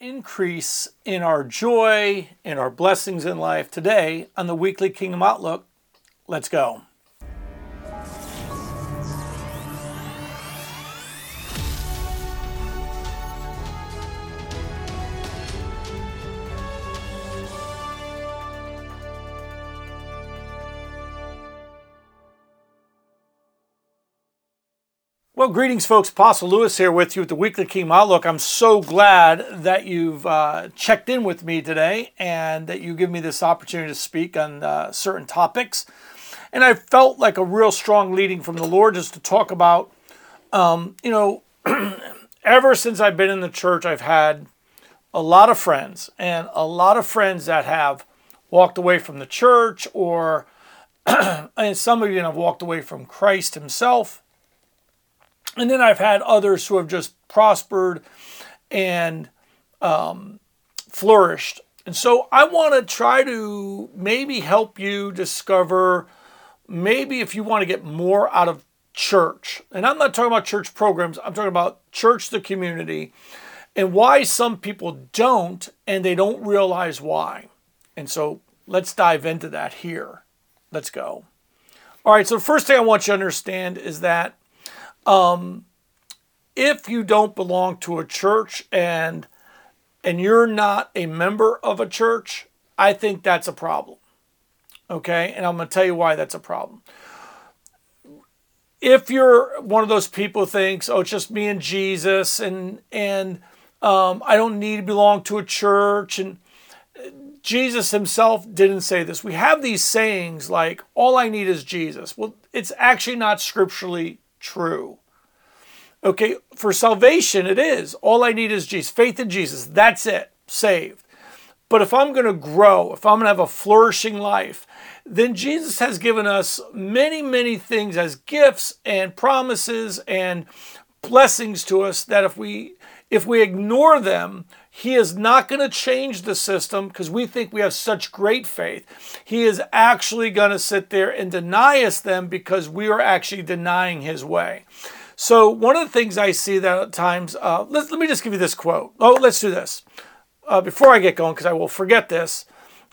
increase in our joy and our blessings in life today on the weekly Kingdom Outlook. Let's go. Greetings, folks. Apostle Lewis here with you at the Weekly Kingdom Outlook. I'm so glad that you've uh, checked in with me today and that you give me this opportunity to speak on uh, certain topics. And I felt like a real strong leading from the Lord just to talk about, um, you know, ever since I've been in the church, I've had a lot of friends and a lot of friends that have walked away from the church or, and some of you have walked away from Christ Himself and then I've had others who have just prospered and um, flourished. And so I want to try to maybe help you discover maybe if you want to get more out of church. And I'm not talking about church programs, I'm talking about church, the community, and why some people don't and they don't realize why. And so let's dive into that here. Let's go. All right, so the first thing I want you to understand is that um, if you don't belong to a church and and you're not a member of a church, I think that's a problem. Okay, and I'm going to tell you why that's a problem. If you're one of those people who thinks, "Oh, it's just me and Jesus," and and um, I don't need to belong to a church, and Jesus himself didn't say this. We have these sayings like, "All I need is Jesus." Well, it's actually not scripturally true. Okay, for salvation, it is. All I need is Jesus, faith in Jesus. That's it, saved. But if I'm going to grow, if I'm going to have a flourishing life, then Jesus has given us many, many things as gifts and promises and blessings to us that if we if we ignore them, he is not going to change the system because we think we have such great faith. He is actually going to sit there and deny us them because we are actually denying his way. So one of the things I see that at times, uh, let, let me just give you this quote. Oh, let's do this uh, before I get going because I will forget this.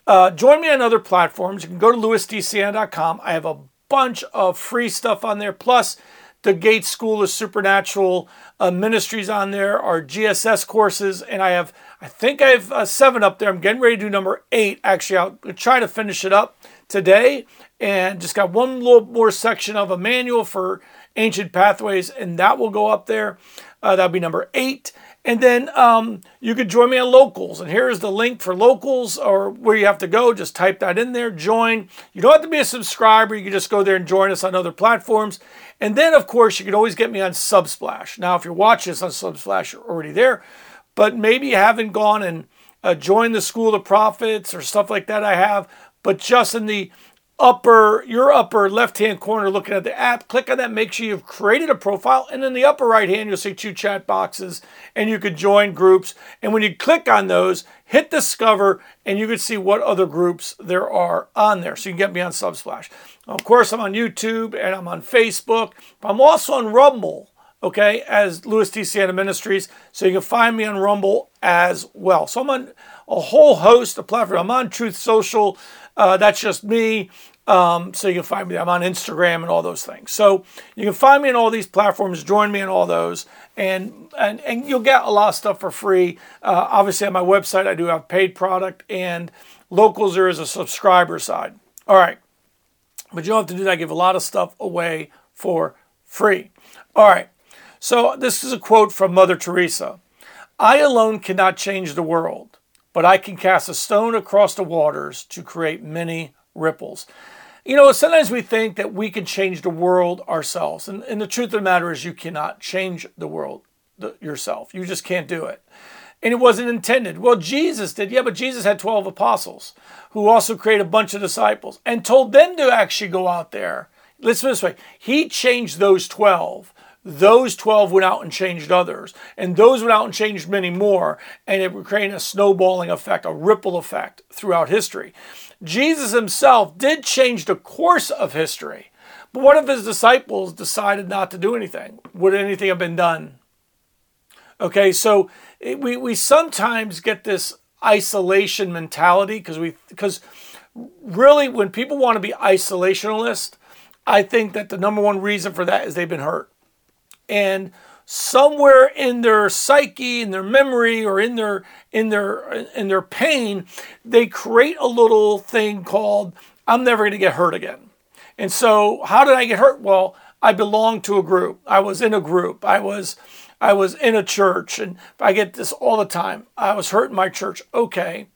Uh, join me on other platforms. You can go to lewisdcn.com. I have a bunch of free stuff on there. Plus, the Gates School of Supernatural uh, Ministries on there, our GSS courses, and I have, I think I have uh, seven up there. I'm getting ready to do number eight. Actually, I'll try to finish it up today, and just got one little more section of a manual for Ancient Pathways, and that will go up there. Uh, that'll be number eight. And then um, you could join me on Locals. And here's the link for Locals or where you have to go. Just type that in there, join. You don't have to be a subscriber. You can just go there and join us on other platforms. And then, of course, you can always get me on Subsplash. Now, if you're watching this on Subsplash, you're already there. But maybe you haven't gone and uh, joined the School of Prophets or stuff like that. I have. But just in the upper your upper left hand corner looking at the app. Click on that. Make sure you've created a profile. And in the upper right hand you'll see two chat boxes and you could join groups. And when you click on those hit discover and you can see what other groups there are on there. So you can get me on subsplash. Of course i'm on youtube and i'm on facebook. I'm also on rumble okay as Lewis T. Siena Ministries. So you can find me on rumble as well. So i'm on a whole host of platforms. I'm on truth social uh, that's just me. Um, so you can find me. I'm on Instagram and all those things. So you can find me on all these platforms. Join me on all those, and and and you'll get a lot of stuff for free. Uh, obviously, on my website, I do have paid product, and locals there is a subscriber side. All right, but you don't have to do that. I give a lot of stuff away for free. All right. So this is a quote from Mother Teresa. I alone cannot change the world but I can cast a stone across the waters to create many ripples. You know, sometimes we think that we can change the world ourselves. And, and the truth of the matter is, you cannot change the world yourself. You just can't do it. And it wasn't intended. Well, Jesus did. Yeah, but Jesus had 12 apostles who also created a bunch of disciples and told them to actually go out there. Listen this way He changed those 12 those 12 went out and changed others, and those went out and changed many more, and it created a snowballing effect, a ripple effect throughout history. Jesus himself did change the course of history, but what if his disciples decided not to do anything? Would anything have been done? Okay, so it, we, we sometimes get this isolation mentality because we because really when people want to be isolationist, I think that the number one reason for that is they've been hurt. And somewhere in their psyche, in their memory, or in their in their in their pain, they create a little thing called "I'm never going to get hurt again." And so, how did I get hurt? Well, I belonged to a group. I was in a group. I was I was in a church, and I get this all the time. I was hurt in my church. Okay,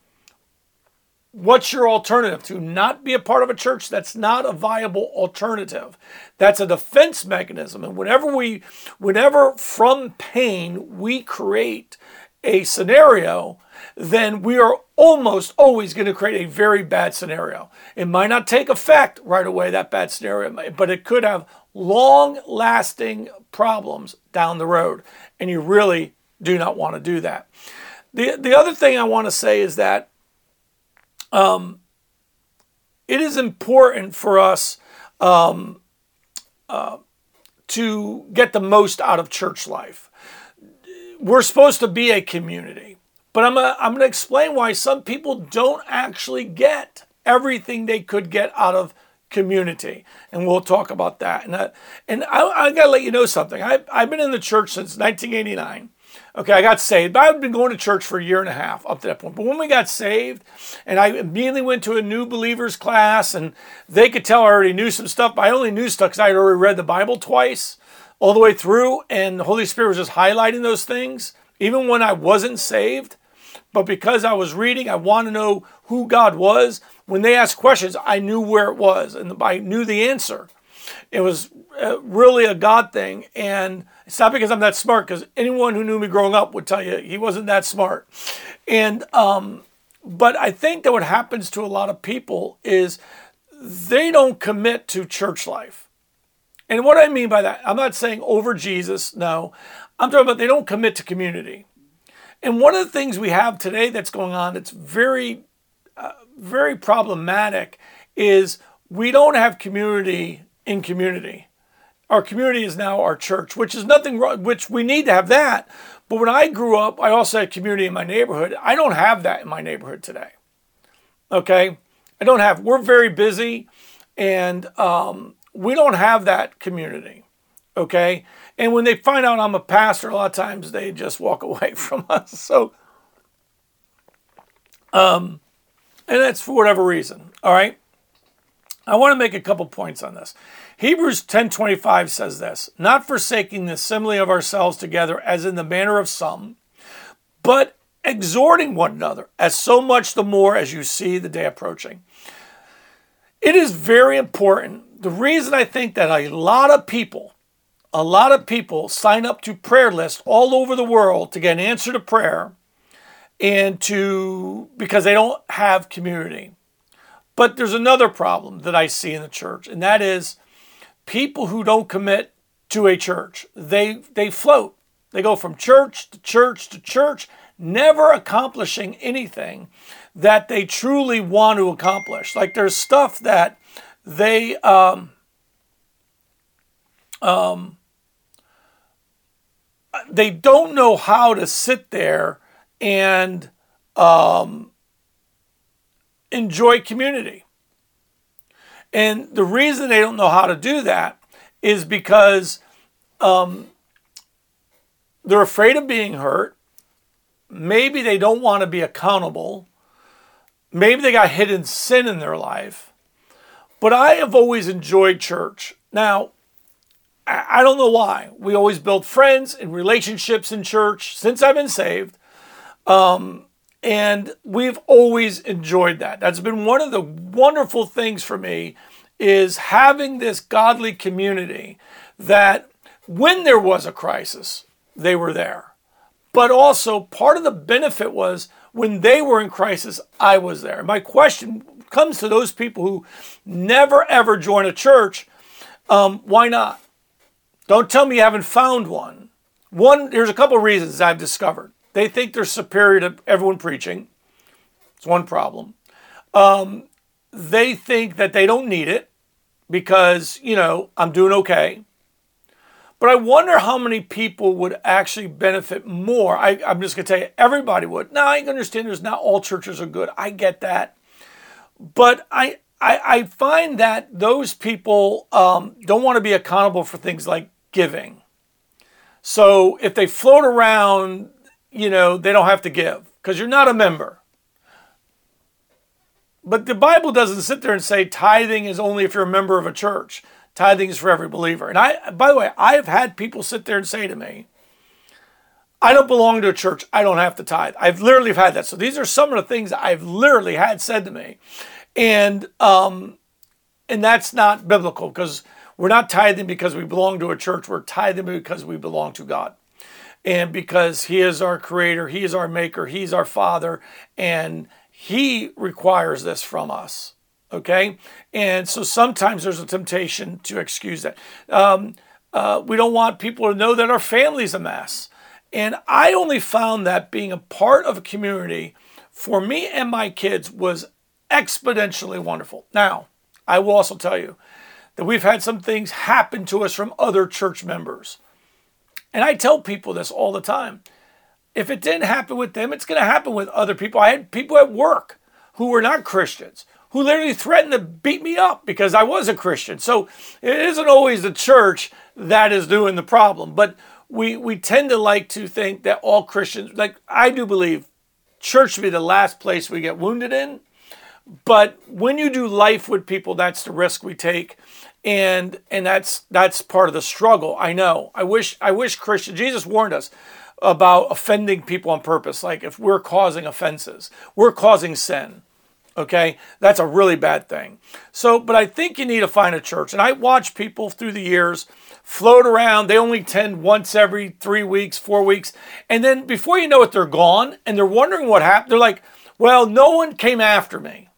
What's your alternative? To not be a part of a church? That's not a viable alternative. That's a defense mechanism. And whenever we, whenever from pain we create a scenario, then we are almost always going to create a very bad scenario. It might not take effect right away, that bad scenario, but it could have long lasting problems down the road. And you really do not want to do that. The, the other thing I want to say is that um, it is important for us um, uh, to get the most out of church life. We're supposed to be a community, but I'm gonna, I'm going to explain why some people don't actually get everything they could get out of community, and we'll talk about that. And I, and I, I got to let you know something. I, I've been in the church since 1989. Okay, I got saved. But I've been going to church for a year and a half up to that point. But when we got saved, and I immediately went to a new believers class, and they could tell I already knew some stuff. But I only knew stuff because I had already read the Bible twice, all the way through, and the Holy Spirit was just highlighting those things, even when I wasn't saved. But because I was reading, I want to know who God was. When they asked questions, I knew where it was, and I knew the answer. It was uh, really a God thing. And it's not because I'm that smart, because anyone who knew me growing up would tell you he wasn't that smart. And, um, but I think that what happens to a lot of people is they don't commit to church life. And what I mean by that, I'm not saying over Jesus, no. I'm talking about they don't commit to community. And one of the things we have today that's going on that's very, uh, very problematic is we don't have community in community. Our community is now our church, which is nothing wrong, which we need to have that. But when I grew up, I also had community in my neighborhood. I don't have that in my neighborhood today. Okay? I don't have, we're very busy and um, we don't have that community. Okay? And when they find out I'm a pastor, a lot of times they just walk away from us. So, um, and that's for whatever reason. All right? I want to make a couple points on this. Hebrews 10:25 says this, not forsaking the assembly of ourselves together as in the manner of some, but exhorting one another, as so much the more as you see the day approaching. It is very important. The reason I think that a lot of people, a lot of people sign up to prayer lists all over the world to get an answer to prayer and to because they don't have community. But there's another problem that I see in the church, and that is people who don't commit to a church. They they float. They go from church to church to church, never accomplishing anything that they truly want to accomplish. Like there's stuff that they um, um, they don't know how to sit there and um, enjoy community. And the reason they don't know how to do that is because um, they're afraid of being hurt. Maybe they don't want to be accountable. Maybe they got hidden sin in their life. But I have always enjoyed church. Now, I don't know why. We always build friends and relationships in church since I've been saved. Um, and we've always enjoyed that. That's been one of the wonderful things for me is having this godly community that when there was a crisis, they were there. But also part of the benefit was when they were in crisis, I was there. My question comes to those people who never ever join a church. Um, why not? Don't tell me you haven't found one. One, there's a couple of reasons I've discovered. They think they're superior to everyone preaching. It's one problem. Um, they think that they don't need it because, you know, I'm doing okay. But I wonder how many people would actually benefit more. I, am just going to tell you, everybody would. Now, I understand there's not all churches are good. I get that. But I, I, I find that those people um, don't want to be accountable for things like giving. So if they float around, you know, they don't have to give because you're not a member. But the Bible doesn't sit there and say tithing is only if you're a member of a church. Tithing is for every believer. And I, by the way, I have had people sit there and say to me, I don't belong to a church. I don't have to tithe. I've literally had that. So these are some of the things I've literally had said to me. And, um, and that's not biblical because we're not tithing because we belong to a church. We're tithing because we belong to God. And because He is our creator, He is our maker, He's our Father, and He requires this from us. Okay? And so sometimes there's a temptation to excuse that. Um, uh, we don't want people to know that our family's a mess. And I only found that being a part of a community for me and my kids was exponentially wonderful. Now, I will also tell you that we've had some things happen to us from other church members. And I tell people this all the time. If it didn't happen with them, it's going to happen with other people. I had people at work who were not Christians who literally threatened to beat me up because I was a Christian. So it isn't always the church that is doing the problem, but we we tend to like to think that all Christians like I do believe church should be the last place we get wounded in. But when you do life with people, that's the risk we take. And and that's that's part of the struggle. I know. I wish I wish Christian Jesus warned us about offending people on purpose. Like if we're causing offenses, we're causing sin. Okay, that's a really bad thing. So, but I think you need to find a church. And I watch people through the years float around. They only attend once every three weeks, four weeks. And then before you know it, they're gone and they're wondering what happened. They're like, well, no one came after me.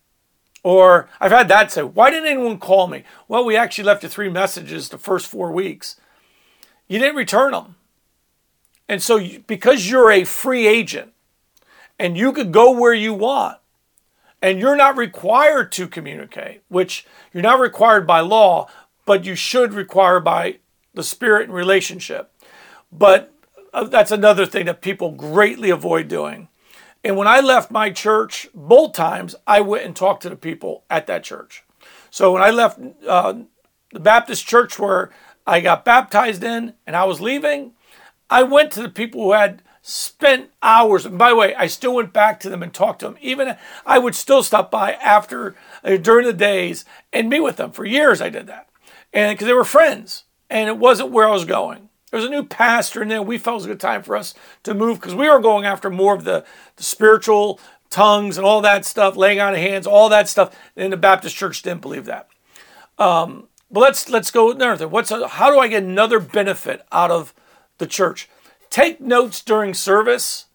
Or I've had that say, why didn't anyone call me? Well, we actually left you three messages the first four weeks. You didn't return them. And so, because you're a free agent and you could go where you want, and you're not required to communicate, which you're not required by law, but you should require by the spirit and relationship. But uh, that's another thing that people greatly avoid doing. And when I left my church, both times, I went and talked to the people at that church. So when I left uh, the Baptist church where I got baptized in and I was leaving, I went to the people who had spent hours. And by the way, I still went back to them and talked to them. Even I would still stop by after uh, during the days and meet with them. For years, I did that, and because they were friends, and it wasn't where I was going. There was a new pastor, and then we felt it was a good time for us to move because we were going after more of the, the spiritual tongues and all that stuff, laying on of hands, all that stuff. And the Baptist church didn't believe that. Um, but let's let's go another. What's a, how do I get another benefit out of the church? take notes during service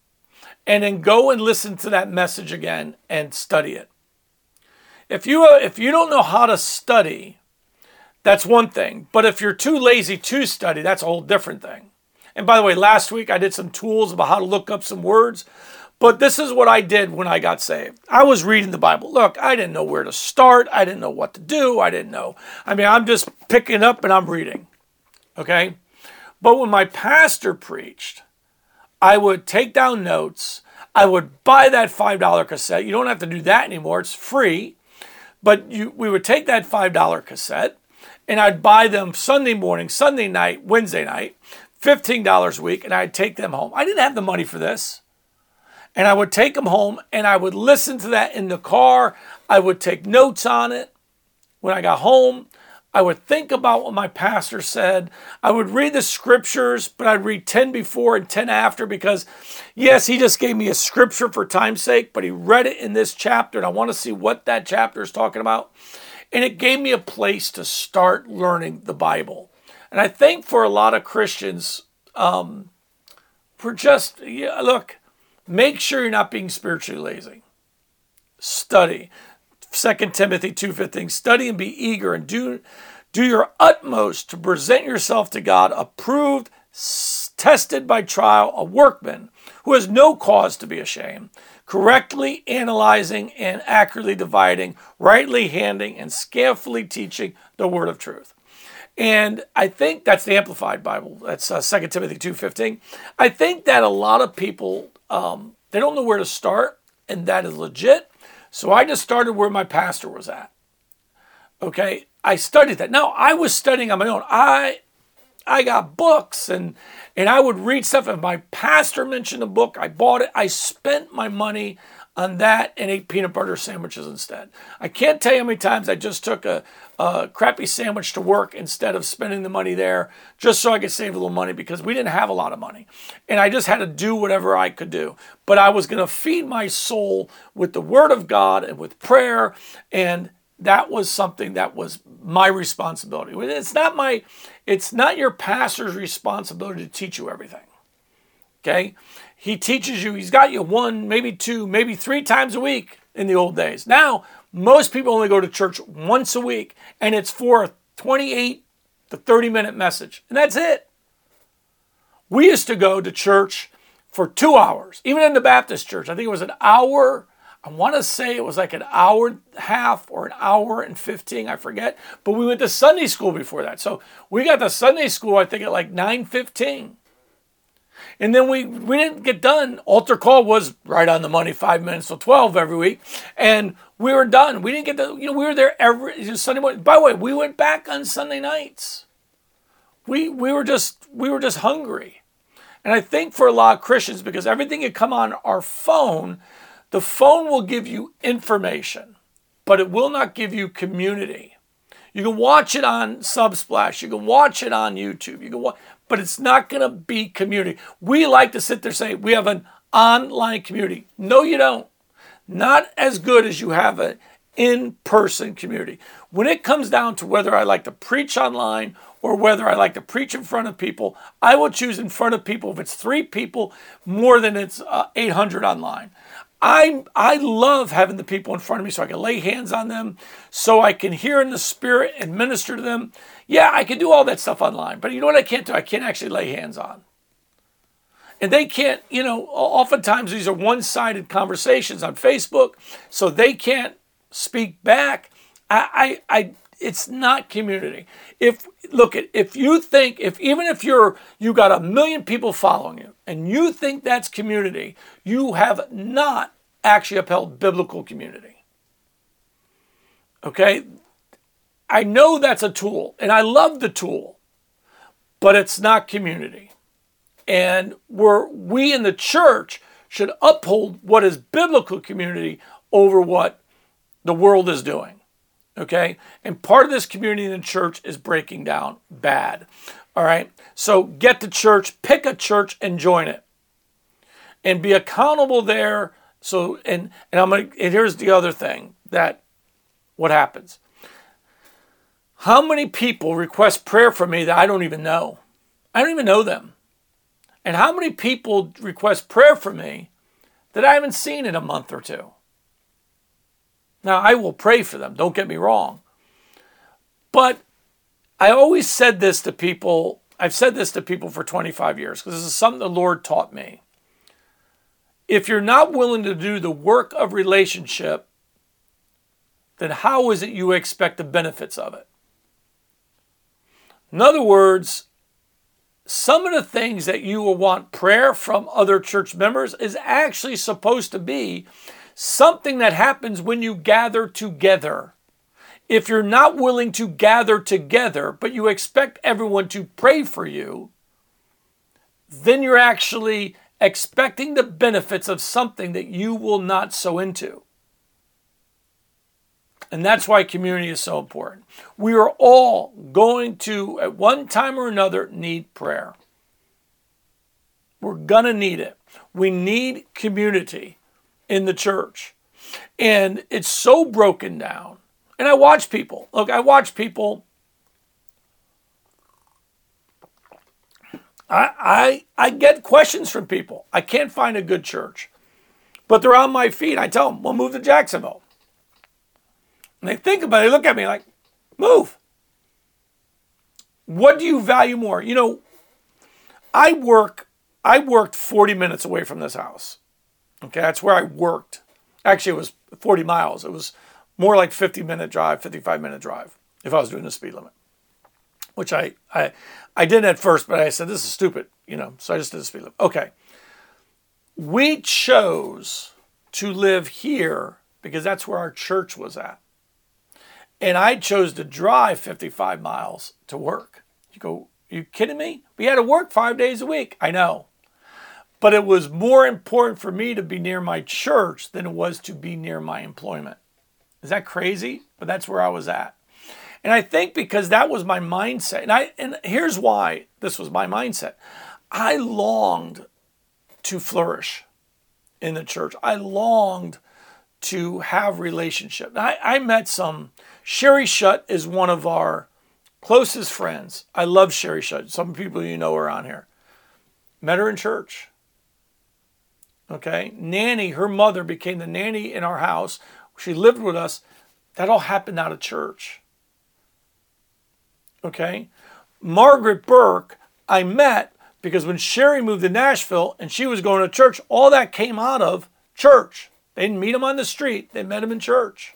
and then go and listen to that message again and study it. If you if you don't know how to study, that's one thing. But if you're too lazy to study, that's a whole different thing. And by the way, last week I did some tools about how to look up some words. But this is what I did when I got saved. I was reading the Bible. Look, I didn't know where to start. I didn't know what to do. I didn't know. I mean, I'm just picking up and I'm reading. Okay? But when my pastor preached, I would take down notes. I would buy that $5 cassette. You don't have to do that anymore, it's free. But you, we would take that $5 cassette and I'd buy them Sunday morning, Sunday night, Wednesday night, $15 a week, and I'd take them home. I didn't have the money for this. And I would take them home and I would listen to that in the car. I would take notes on it when I got home. I would think about what my pastor said. I would read the scriptures, but I'd read 10 before and 10 after because, yes, he just gave me a scripture for time's sake, but he read it in this chapter, and I want to see what that chapter is talking about. And it gave me a place to start learning the Bible. And I think for a lot of Christians, um, for just, yeah, look, make sure you're not being spiritually lazy. Study. 2 Timothy 2:15 study and be eager and do do your utmost to present yourself to God approved tested by trial a workman who has no cause to be ashamed correctly analyzing and accurately dividing rightly handing and skillfully teaching the word of truth And I think that's the Amplified Bible. That's uh, 2 Timothy 2.15. I think that a lot of people, um, they don't know where to start, and that is legit. So I just started where my pastor was at. Okay, I studied that. Now I was studying on my own. I I got books and and I would read stuff. If my pastor mentioned a book, I bought it. I spent my money on that and ate peanut butter sandwiches instead. I can't tell you how many times I just took a, a crappy sandwich to work instead of spending the money there just so I could save a little money because we didn't have a lot of money. And I just had to do whatever I could do. But I was going to feed my soul with the Word of God and with prayer. And that was something that was my responsibility. It's not my, it's not your pastor's responsibility to teach you everything. Okay? He teaches you, he's got you one, maybe two, maybe three times a week in the old days. Now, most people only go to church once a week, and it's for a 28 to 30 minute message, and that's it. We used to go to church for two hours, even in the Baptist church. I think it was an hour. I want to say it was like an hour and a half or an hour and 15, I forget. But we went to Sunday school before that. So we got to Sunday school, I think, at like 9.15. And then we, we didn't get done. Altar call was right on the money, five minutes till 12 every week. And we were done. We didn't get the, you know, we were there every Sunday morning. By the way, we went back on Sunday nights. We, we were just, we were just hungry. And I think for a lot of Christians, because everything had come on our phone, the phone will give you information, but it will not give you community. You can watch it on Subsplash. You can watch it on YouTube. You can watch, but it's not going to be community. We like to sit there say we have an online community. No, you don't. Not as good as you have an in person community. When it comes down to whether I like to preach online or whether I like to preach in front of people, I will choose in front of people if it's three people more than it's uh, 800 online. I I love having the people in front of me so I can lay hands on them, so I can hear in the spirit and minister to them. Yeah, I can do all that stuff online, but you know what I can't do? I can't actually lay hands on. And they can't, you know, oftentimes these are one-sided conversations on Facebook, so they can't speak back. I I, I it's not community. If look at if you think if even if you're you got a million people following you and you think that's community, you have not actually upheld biblical community. Okay? I know that's a tool and I love the tool, but it's not community. And we're we in the church should uphold what is biblical community over what the world is doing. Okay? And part of this community in the church is breaking down bad. All right? So get to church, pick a church and join it. And be accountable there. So and and I'm gonna and here's the other thing that what happens. How many people request prayer from me that I don't even know? I don't even know them. And how many people request prayer from me that I haven't seen in a month or two? Now, I will pray for them, don't get me wrong. But I always said this to people, I've said this to people for 25 years because this is something the Lord taught me. If you're not willing to do the work of relationship, then how is it you expect the benefits of it? In other words, some of the things that you will want prayer from other church members is actually supposed to be something that happens when you gather together. If you're not willing to gather together, but you expect everyone to pray for you, then you're actually expecting the benefits of something that you will not sow into. And that's why community is so important. We are all going to, at one time or another, need prayer. We're going to need it. We need community in the church. And it's so broken down. And I watch people. Look, I watch people. I, I, I get questions from people. I can't find a good church. But they're on my feet. I tell them, we'll move to Jacksonville. And they think about it. They look at me like, move. What do you value more? You know, I work, I worked 40 minutes away from this house. Okay, that's where I worked. Actually, it was 40 miles. It was more like 50 minute drive, 55 minute drive if I was doing the speed limit. which I, I, I did at first, but I said, this is stupid, you know, so I just did the speed limit. Okay. We chose to live here because that's where our church was at. And I chose to drive 55 miles to work. You go, you kidding me? We had to work five days a week. I know. But it was more important for me to be near my church than it was to be near my employment. Is that crazy? But that's where I was at. And I think because that was my mindset. And I and here's why this was my mindset. I longed to flourish in the church. I longed to have relationship. I, I met some Sherry Shutt is one of our closest friends. I love Sherry Shutt. Some people you know are on here. Met her in church. Okay. Nanny, her mother became the nanny in our house. She lived with us. That all happened out of church. Okay. Margaret Burke, I met because when Sherry moved to Nashville and she was going to church, all that came out of church. They didn't meet him on the street, they met him in church.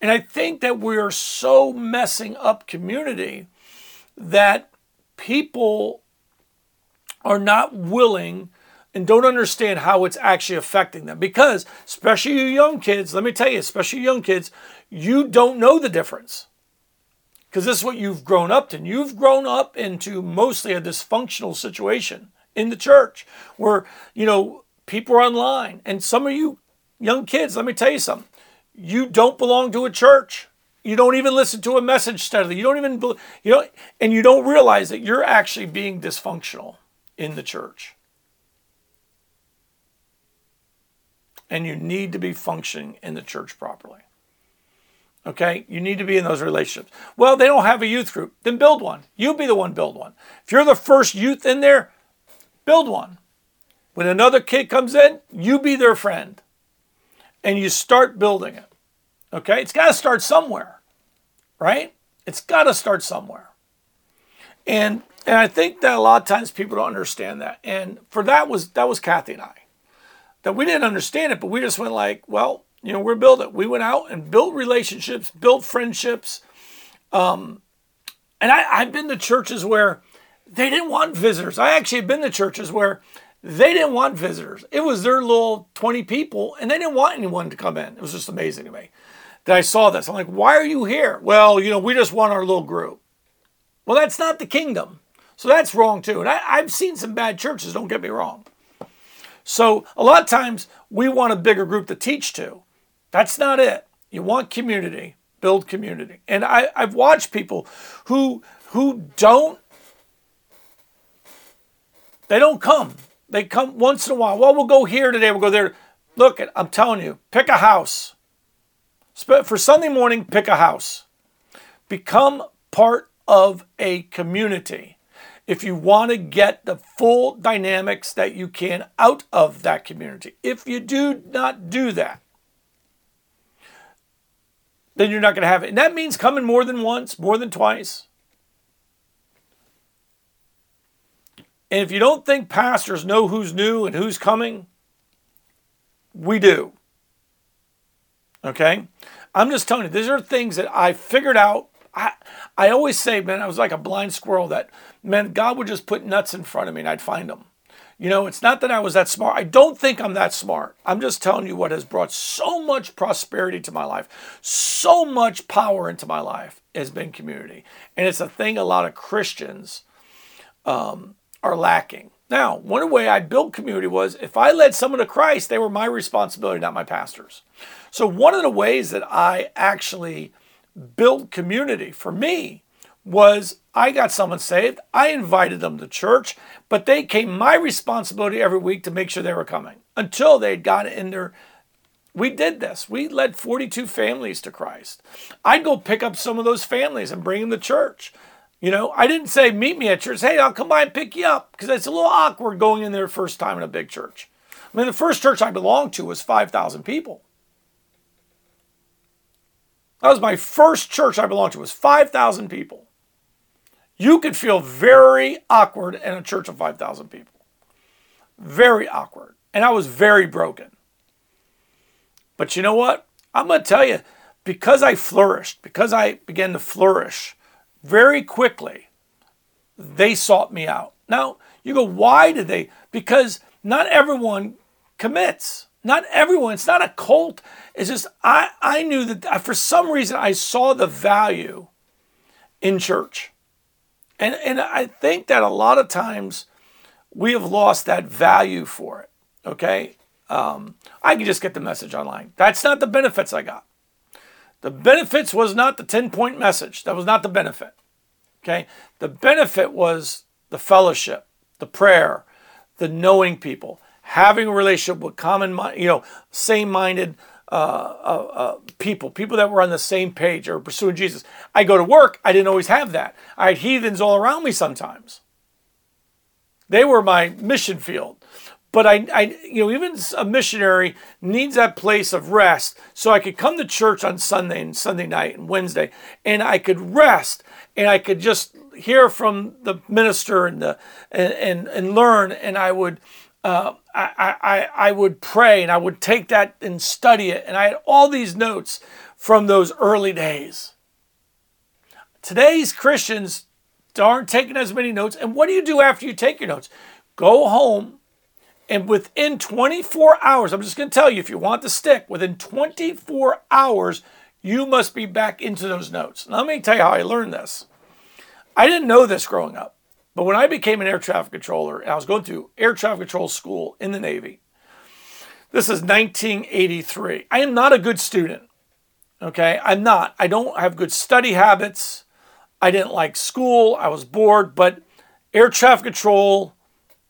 And I think that we are so messing up community that people are not willing and don't understand how it's actually affecting them. Because, especially you young kids, let me tell you, especially young kids, you don't know the difference. Because this is what you've grown up in. You've grown up into mostly a dysfunctional situation in the church where, you know, people are online. And some of you young kids, let me tell you something. You don't belong to a church. You don't even listen to a message study. You don't even, you know, and you don't realize that you're actually being dysfunctional in the church. And you need to be functioning in the church properly. Okay, you need to be in those relationships. Well, they don't have a youth group, then build one. You be the one build one. If you're the first youth in there, build one. When another kid comes in, you be their friend. And you start building it. Okay? It's got to start somewhere. Right? It's got to start somewhere. And and I think that a lot of times people don't understand that. And for that was that was Kathy and I that we didn't understand it, but we just went like, well, you know, we're building. We went out and built relationships, built friendships. Um, and I, I've been to churches where they didn't want visitors. I actually have been to churches where they didn't want visitors. It was their little 20 people, and they didn't want anyone to come in. It was just amazing to me that I saw this. I'm like, why are you here? Well, you know, we just want our little group. Well, that's not the kingdom. So that's wrong too. And I, I've seen some bad churches, don't get me wrong. So a lot of times we want a bigger group to teach to. That's not it. You want community, build community. And I, I've watched people who who don't they don't come. They come once in a while. Well, we'll go here today, we'll go there. Look, I'm telling you, pick a house. For Sunday morning, pick a house. Become part of a community if you want to get the full dynamics that you can out of that community. If you do not do that, then you're not going to have it. And that means coming more than once, more than twice. And if you don't think pastors know who's new and who's coming, we do. Okay? I'm just telling you, these are things that I figured out I, I always say, man, I was like a blind squirrel that, man, God would just put nuts in front of me and I'd find them. You know, it's not that I was that smart. I don't think I'm that smart. I'm just telling you what has brought so much prosperity to my life, so much power into my life has been community. And it's a thing a lot of Christians um, are lacking. Now, one way I built community was if I led someone to Christ, they were my responsibility, not my pastor's. So, one of the ways that I actually built community for me was I got someone saved. I invited them to church, but they came my responsibility every week to make sure they were coming until they'd got in there. We did this. We led 42 families to Christ. I'd go pick up some of those families and bring them to church. You know, I didn't say, meet me at church. Hey, I'll come by and pick you up because it's a little awkward going in there first time in a big church. I mean, the first church I belonged to was 5,000 people. That was my first church I belonged to. It was 5,000 people. You could feel very awkward in a church of 5,000 people. Very awkward. And I was very broken. But you know what? I'm going to tell you, because I flourished, because I began to flourish very quickly, they sought me out. Now, you go, why did they? Because not everyone commits. Not everyone. It's not a cult. It's just I, I knew that for some reason I saw the value in church. And, and I think that a lot of times we have lost that value for it. Okay? Um, I can just get the message online. That's not the benefits I got. The benefits was not the 10 point message. That was not the benefit. Okay? The benefit was the fellowship, the prayer, the knowing people, having a relationship with common, you know, same minded uh, uh, uh, people, people that were on the same page or pursuing Jesus. I go to work, I didn't always have that. I had heathens all around me sometimes. They were my mission field. But I, I, you know, even a missionary needs that place of rest. So I could come to church on Sunday and Sunday night and Wednesday, and I could rest and I could just hear from the minister and the and and, and learn. And I would, uh, I, I I would pray and I would take that and study it. And I had all these notes from those early days. Today's Christians aren't taking as many notes. And what do you do after you take your notes? Go home and within 24 hours, I'm just going to tell you if you want to stick, within 24 hours, you must be back into those notes. Now, let me tell you how I learned this. I didn't know this growing up, but when I became an air traffic controller, and I was going to air traffic control school in the Navy, this is 1983. I am not a good student. Okay, I'm not. I don't have good study habits. I didn't like school. I was bored, but air traffic control,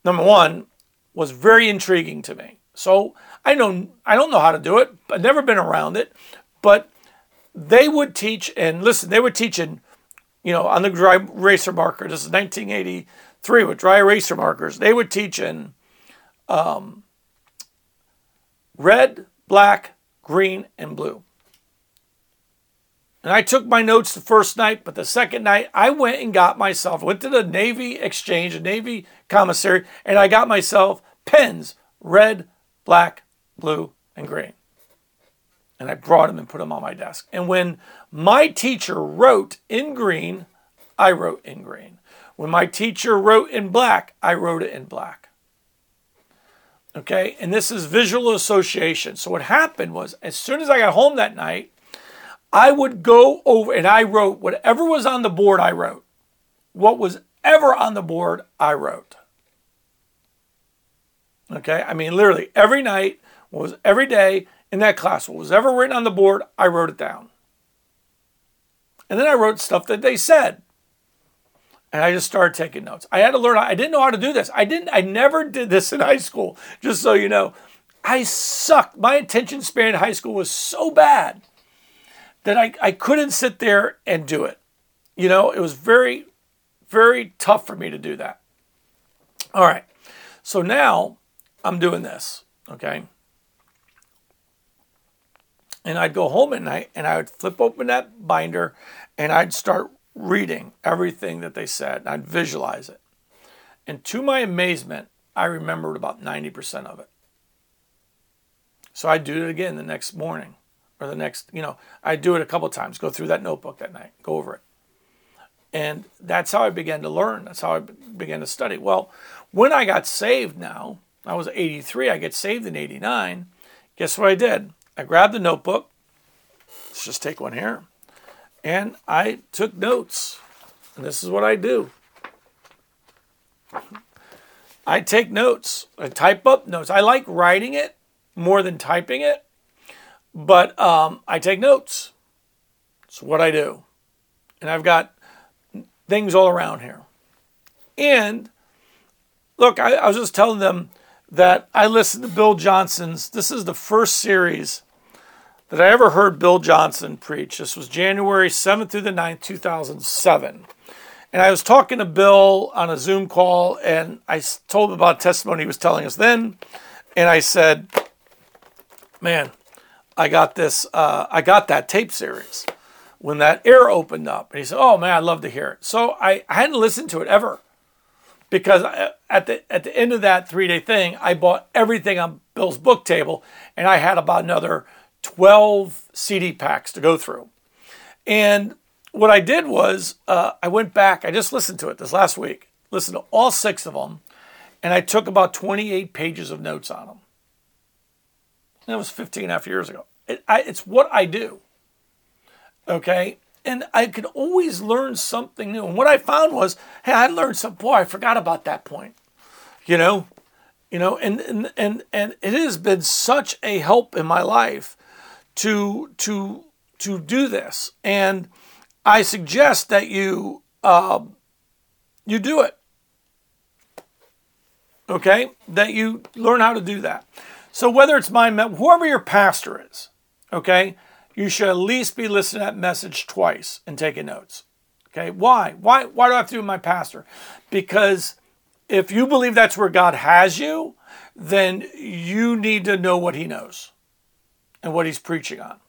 number one, was very intriguing to me. So I know I don't know how to do it. I've never been around it, but they would teach and listen. They were teaching, you know, on the dry eraser marker. This is 1983 with dry eraser markers. They would teach in um, red, black, green, and blue. And I took my notes the first night, but the second night I went and got myself, went to the Navy Exchange, a Navy commissary, and I got myself pens red, black, blue, and green. And I brought them and put them on my desk. And when my teacher wrote in green, I wrote in green. When my teacher wrote in black, I wrote it in black. Okay, and this is visual association. So what happened was, as soon as I got home that night, I would go over and I wrote whatever was on the board, I wrote. What was ever on the board, I wrote. Okay, I mean, literally every night, was every day in that class, what was ever written on the board, I wrote it down. And then I wrote stuff that they said. And I just started taking notes. I had to learn, I didn't know how to do this. I didn't, I never did this in high school, just so you know. I sucked. My attention span in high school was so bad that I, I couldn't sit there and do it. You know, it was very, very tough for me to do that. All right. So now I'm doing this, okay? And I'd go home at night and I would flip open that binder and I'd start reading everything that they said and I'd visualize it. And to my amazement, I remembered about 90% of it. So I'd do it again the next morning or the next, you know, I'd do it a couple times, go through that notebook that night, go over it. And that's how I began to learn. That's how I began to study. Well, when I got saved now, I was 83, I get saved in 89. Guess what I did? I grabbed the notebook. Let's just take one here. And I took notes. And this is what I do. I take notes. I type up notes. I like writing it more than typing it. But um, I take notes. It's what I do. And I've got things all around here. And look, I, I was just telling them that I listened to Bill Johnson's. This is the first series that I ever heard Bill Johnson preach. This was January 7th through the 9th, 2007. And I was talking to Bill on a Zoom call, and I told him about a testimony he was telling us then. And I said, Man, I got this, uh, I got that tape series when that air opened up. And he said, Oh man, I'd love to hear it. So I, I hadn't listened to it ever because at the at the end of that three day thing, I bought everything on Bill's book table, and I had about another twelve CD packs to go through. And what I did was uh, I went back. I just listened to it this last week. Listened to all six of them, and I took about 28 pages of notes on them. That was 15 and a half years ago. It, I, it's what I do. Okay, and I could always learn something new. And what I found was, hey, I learned some. Boy, I forgot about that point. You know, you know, and and and and it has been such a help in my life to to to do this. And I suggest that you uh, you do it. Okay, that you learn how to do that. So whether it's my whoever your pastor is, okay, you should at least be listening to that message twice and taking notes. Okay, why? Why? Why do I have to do my pastor? Because if you believe that's where God has you, then you need to know what He knows and what He's preaching on.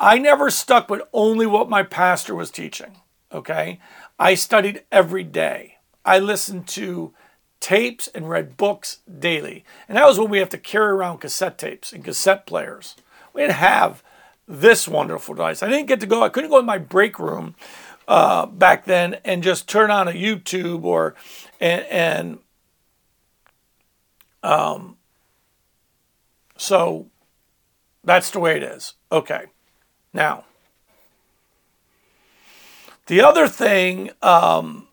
I never stuck with only what my pastor was teaching. Okay, I studied every day. I listened to tapes and read books daily, and that was when we have to carry around cassette tapes and cassette players. We didn't have this wonderful device. I didn't get to go, I couldn't go in my break room uh, back then and just turn on a YouTube or, and, and um, so that's the way it is. Okay. Now, the other thing um,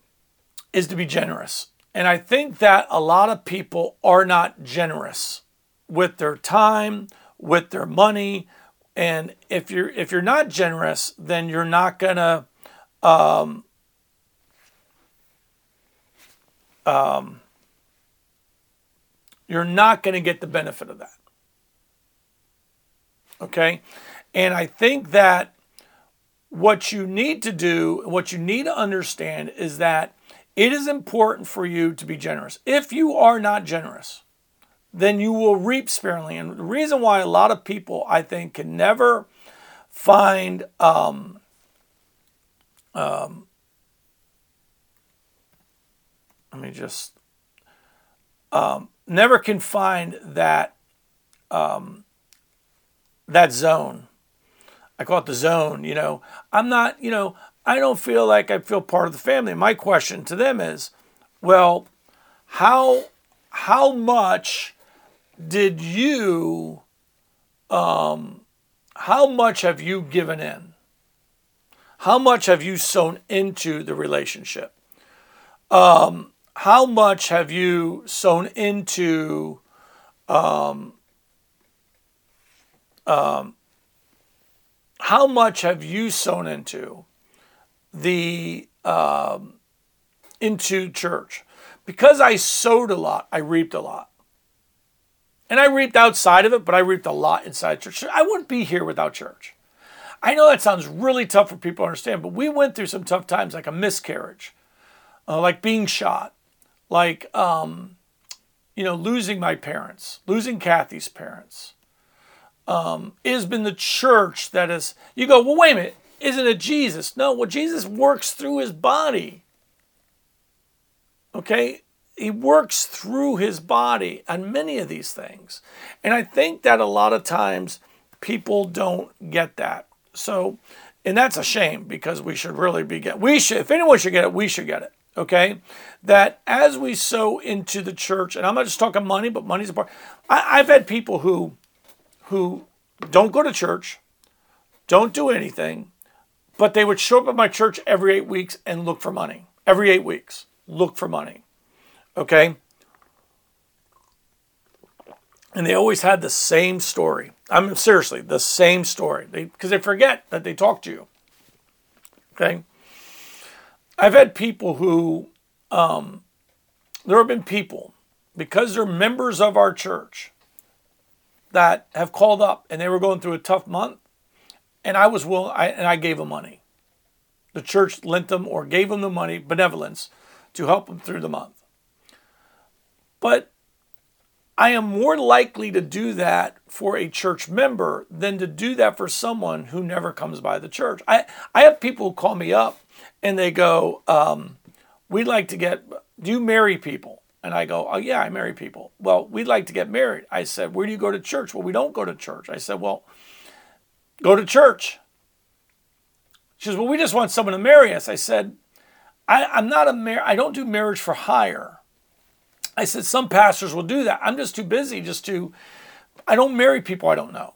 is to be generous. And I think that a lot of people are not generous with their time, with their money, and if you're if you're not generous, then you're not gonna um, um, you're not going to get the benefit of that. Okay? And I think that what you need to do, what you need to understand is that it is important for you to be generous. If you are not generous, then you will reap sparingly. And the reason why a lot of people, I think, can never find um, um, let me just um, never can find that um, that zone. I call it the zone. You know, I'm not. You know, I don't feel like I feel part of the family. My question to them is, well, how how much did you, um, how much have you given in? How much have you sown into the relationship? Um, how much have you sown into um, um, how much have you sown into the um, into church? Because I sowed a lot, I reaped a lot. And I reaped outside of it, but I reaped a lot inside church. I wouldn't be here without church. I know that sounds really tough for people to understand, but we went through some tough times, like a miscarriage, uh, like being shot, like um, you know losing my parents, losing Kathy's parents. Um, it has been the church that is. You go, well, wait a minute, isn't it Jesus? No, well, Jesus works through his body. Okay, he works through his body on many of these things. And I think that a lot of times people don't get that. So, and that's a shame because we should really be get we should if anyone should get it, we should get it. Okay? That as we sow into the church, and I'm not just talking money, but money's a part. I, I've had people who who don't go to church, don't do anything, but they would show up at my church every eight weeks and look for money. Every eight weeks, look for money. Okay? And they always had the same story. I mean, seriously, the same story. Because they, they forget that they talked to you. Okay? I've had people who, um, there have been people, because they're members of our church, that have called up and they were going through a tough month, and I was willing, I, and I gave them money. The church lent them or gave them the money, benevolence, to help them through the month. But I am more likely to do that for a church member than to do that for someone who never comes by the church. I, I have people who call me up and they go, um, We'd like to get, do you marry people? And I go, Oh, yeah, I marry people. Well, we'd like to get married. I said, Where do you go to church? Well, we don't go to church. I said, Well, go to church. She says, Well, we just want someone to marry us. I said, I, am not a mar- I don't do marriage for hire. I said, Some pastors will do that. I'm just too busy just to, I don't marry people I don't know.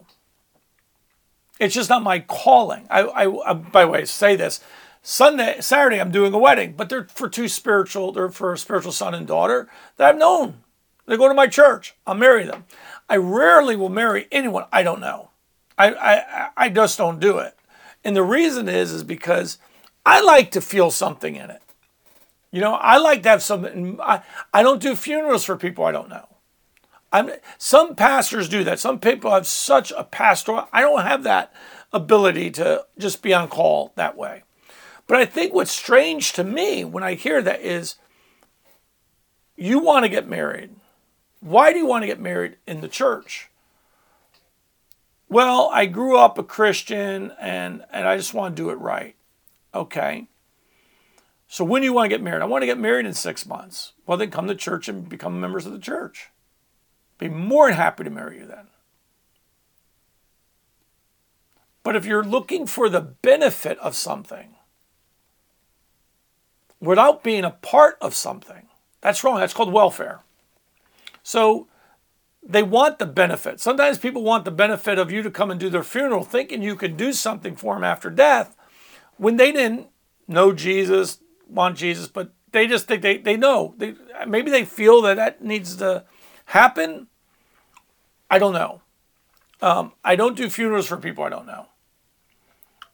It's just not my calling. I, I, I by the way, say this. Sunday, Saturday, I'm doing a wedding, but they're for two spiritual, they're for a spiritual son and daughter that I've known. They go to my church. I'll marry them. I rarely will marry anyone I don't know. I, I, I just don't do it. And the reason is, is because I like to feel something in it. You know, I like to have something. I, I don't do funerals for people I don't know. I'm, some pastors do that. Some people have such a pastoral. I don't have that ability to just be on call that way. But I think what's strange to me when I hear that is you want to get married. Why do you want to get married in the church? Well, I grew up a Christian and, and I just want to do it right. Okay. So when do you want to get married? I want to get married in six months. Well, then come to church and become members of the church. Be more than happy to marry you then. But if you're looking for the benefit of something without being a part of something, that's wrong. That's called welfare. So they want the benefit. Sometimes people want the benefit of you to come and do their funeral, thinking you can do something for them after death when they didn't know Jesus, want Jesus, but they just think they, they know. They, maybe they feel that that needs to happen. I don't know. Um, I don't do funerals for people I don't know.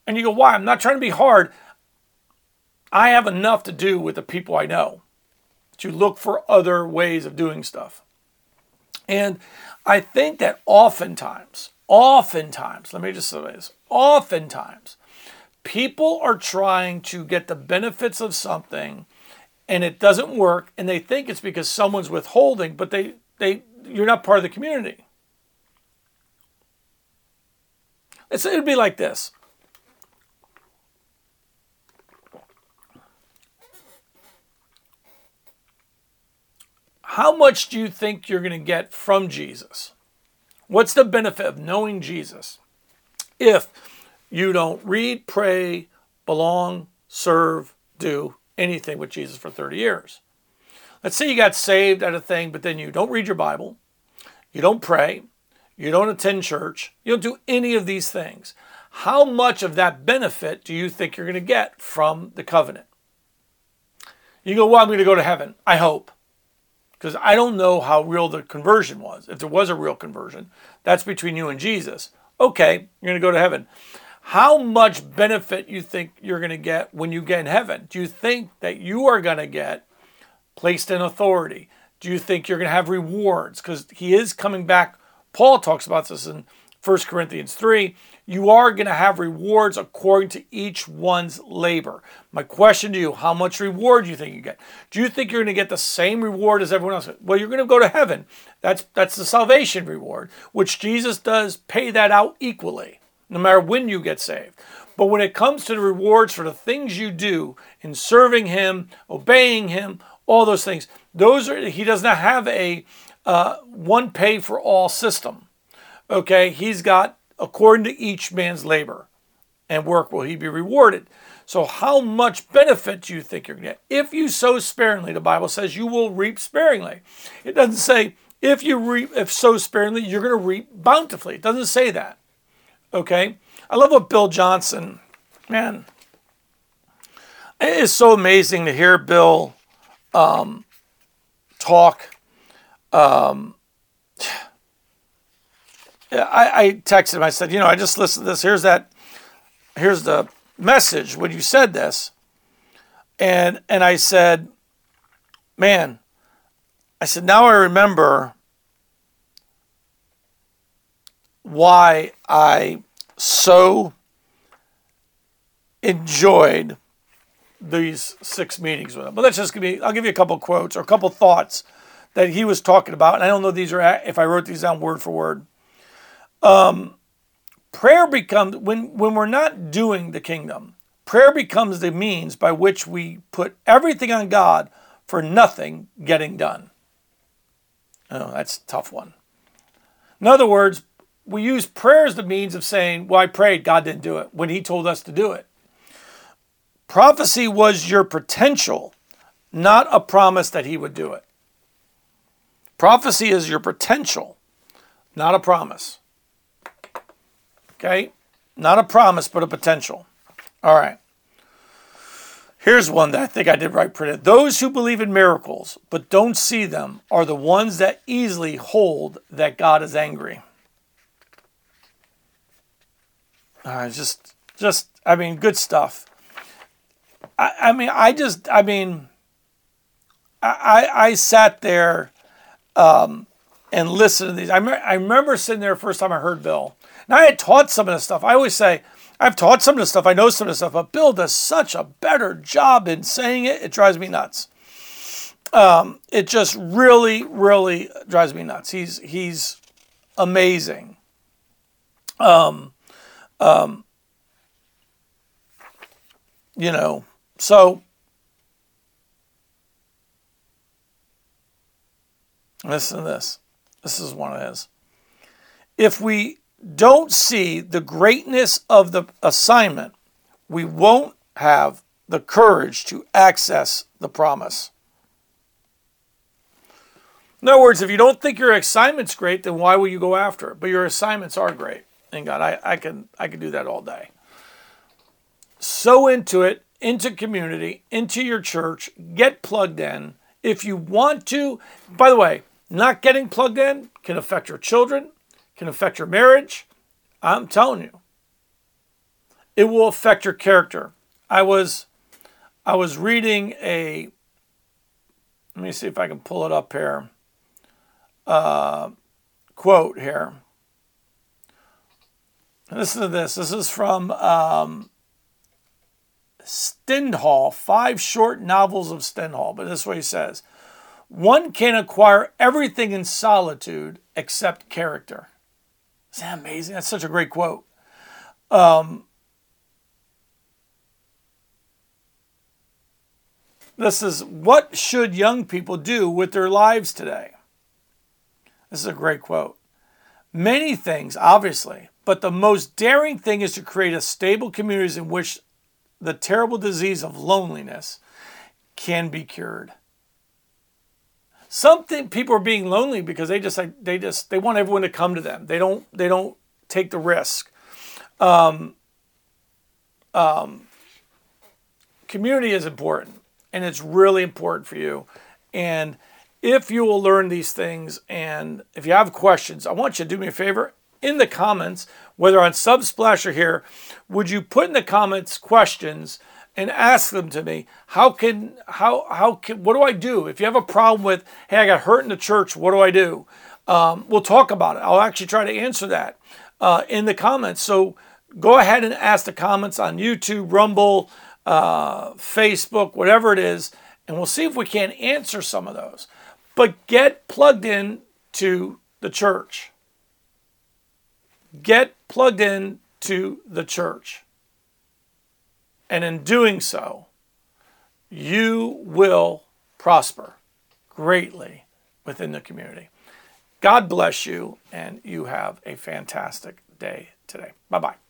And you go, why? I'm not trying to be hard. I have enough to do with the people I know to look for other ways of doing stuff. And I think that oftentimes, oftentimes, let me just say this, oftentimes, people are trying to get the benefits of something and it doesn't work and they think it's because someone's withholding, but they, they you're not part of the community. It's, it'd be like this. How much do you think you're going to get from Jesus? What's the benefit of knowing Jesus if you don't read, pray, belong, serve, do anything with Jesus for 30 years? Let's say you got saved at a thing, but then you don't read your Bible, you don't pray, you don't attend church, you don't do any of these things. How much of that benefit do you think you're going to get from the covenant? You go, well, I'm going to go to heaven. I hope because I don't know how real the conversion was. If there was a real conversion, that's between you and Jesus. Okay, you're going to go to heaven. How much benefit you think you're going to get when you get in heaven? Do you think that you are going to get placed in authority? Do you think you're going to have rewards? Because he is coming back. Paul talks about this in 1 Corinthians 3 you are going to have rewards according to each one's labor. My question to you, how much reward do you think you get? Do you think you're going to get the same reward as everyone else? Well, you're going to go to heaven. That's that's the salvation reward, which Jesus does pay that out equally, no matter when you get saved. But when it comes to the rewards for the things you do in serving him, obeying him, all those things, those are he does not have a uh, one pay for all system. Okay, he's got according to each man's labor and work will he be rewarded. So, how much benefit do you think you're going to get? If you sow sparingly, the Bible says you will reap sparingly. It doesn't say if you reap, if sow sparingly, you're going to reap bountifully. It doesn't say that. Okay? I love what Bill Johnson, man, it is so amazing to hear Bill um, talk. Um, I, I texted him. I said, you know, I just listened to this. Here's that. Here's the message when you said this, and and I said, man, I said now I remember why I so enjoyed these six meetings with him. But let's just give me, I'll give you a couple quotes or a couple thoughts that he was talking about. And I don't know these are, if I wrote these down word for word. Um, prayer becomes when when we're not doing the kingdom. Prayer becomes the means by which we put everything on God for nothing getting done. Oh, that's a tough one. In other words, we use prayer as the means of saying, Well, I prayed, God didn't do it, when He told us to do it. Prophecy was your potential, not a promise that he would do it. Prophecy is your potential, not a promise. Okay? Not a promise, but a potential. All right. Here's one that I think I did right pretty. Those who believe in miracles but don't see them are the ones that easily hold that God is angry. Uh, just, just, I mean, good stuff. I, I mean, I just, I mean, I, I sat there um, and listened to these. I, me- I remember sitting there the first time I heard Bill. I had taught some of this stuff. I always say, I've taught some of this stuff. I know some of this stuff, but Bill does such a better job in saying it. It drives me nuts. Um, it just really, really drives me nuts. He's he's amazing. Um, um, you know, so listen to this. This is one of his. If we don't see the greatness of the assignment, we won't have the courage to access the promise. In other words, if you don't think your assignment's great, then why will you go after it? But your assignments are great. And God, I, I can I can do that all day. So into it, into community, into your church, get plugged in. If you want to, by the way, not getting plugged in can affect your children, can affect your marriage. I'm telling you. It will affect your character. I was I was reading a let me see if I can pull it up here. Uh, quote here. Listen to this. This is from um, Stendhal, five short novels of Stendhal. But this is what he says One can acquire everything in solitude except character. That amazing? That's such a great quote. Um, this is what should young people do with their lives today? This is a great quote. Many things, obviously, but the most daring thing is to create a stable communities in which the terrible disease of loneliness can be cured. Something people are being lonely because they just like they just they want everyone to come to them. They don't they don't take the risk. Um, um, community is important, and it's really important for you. And if you will learn these things, and if you have questions, I want you to do me a favor in the comments, whether on Subsplash or here, would you put in the comments questions and ask them to me. How can how how can what do I do if you have a problem with hey I got hurt in the church? What do I do? Um, we'll talk about it. I'll actually try to answer that uh, in the comments. So go ahead and ask the comments on YouTube, Rumble, uh, Facebook, whatever it is, and we'll see if we can answer some of those. But get plugged in to the church. Get plugged in to the church. And in doing so, you will prosper greatly within the community. God bless you, and you have a fantastic day today. Bye bye.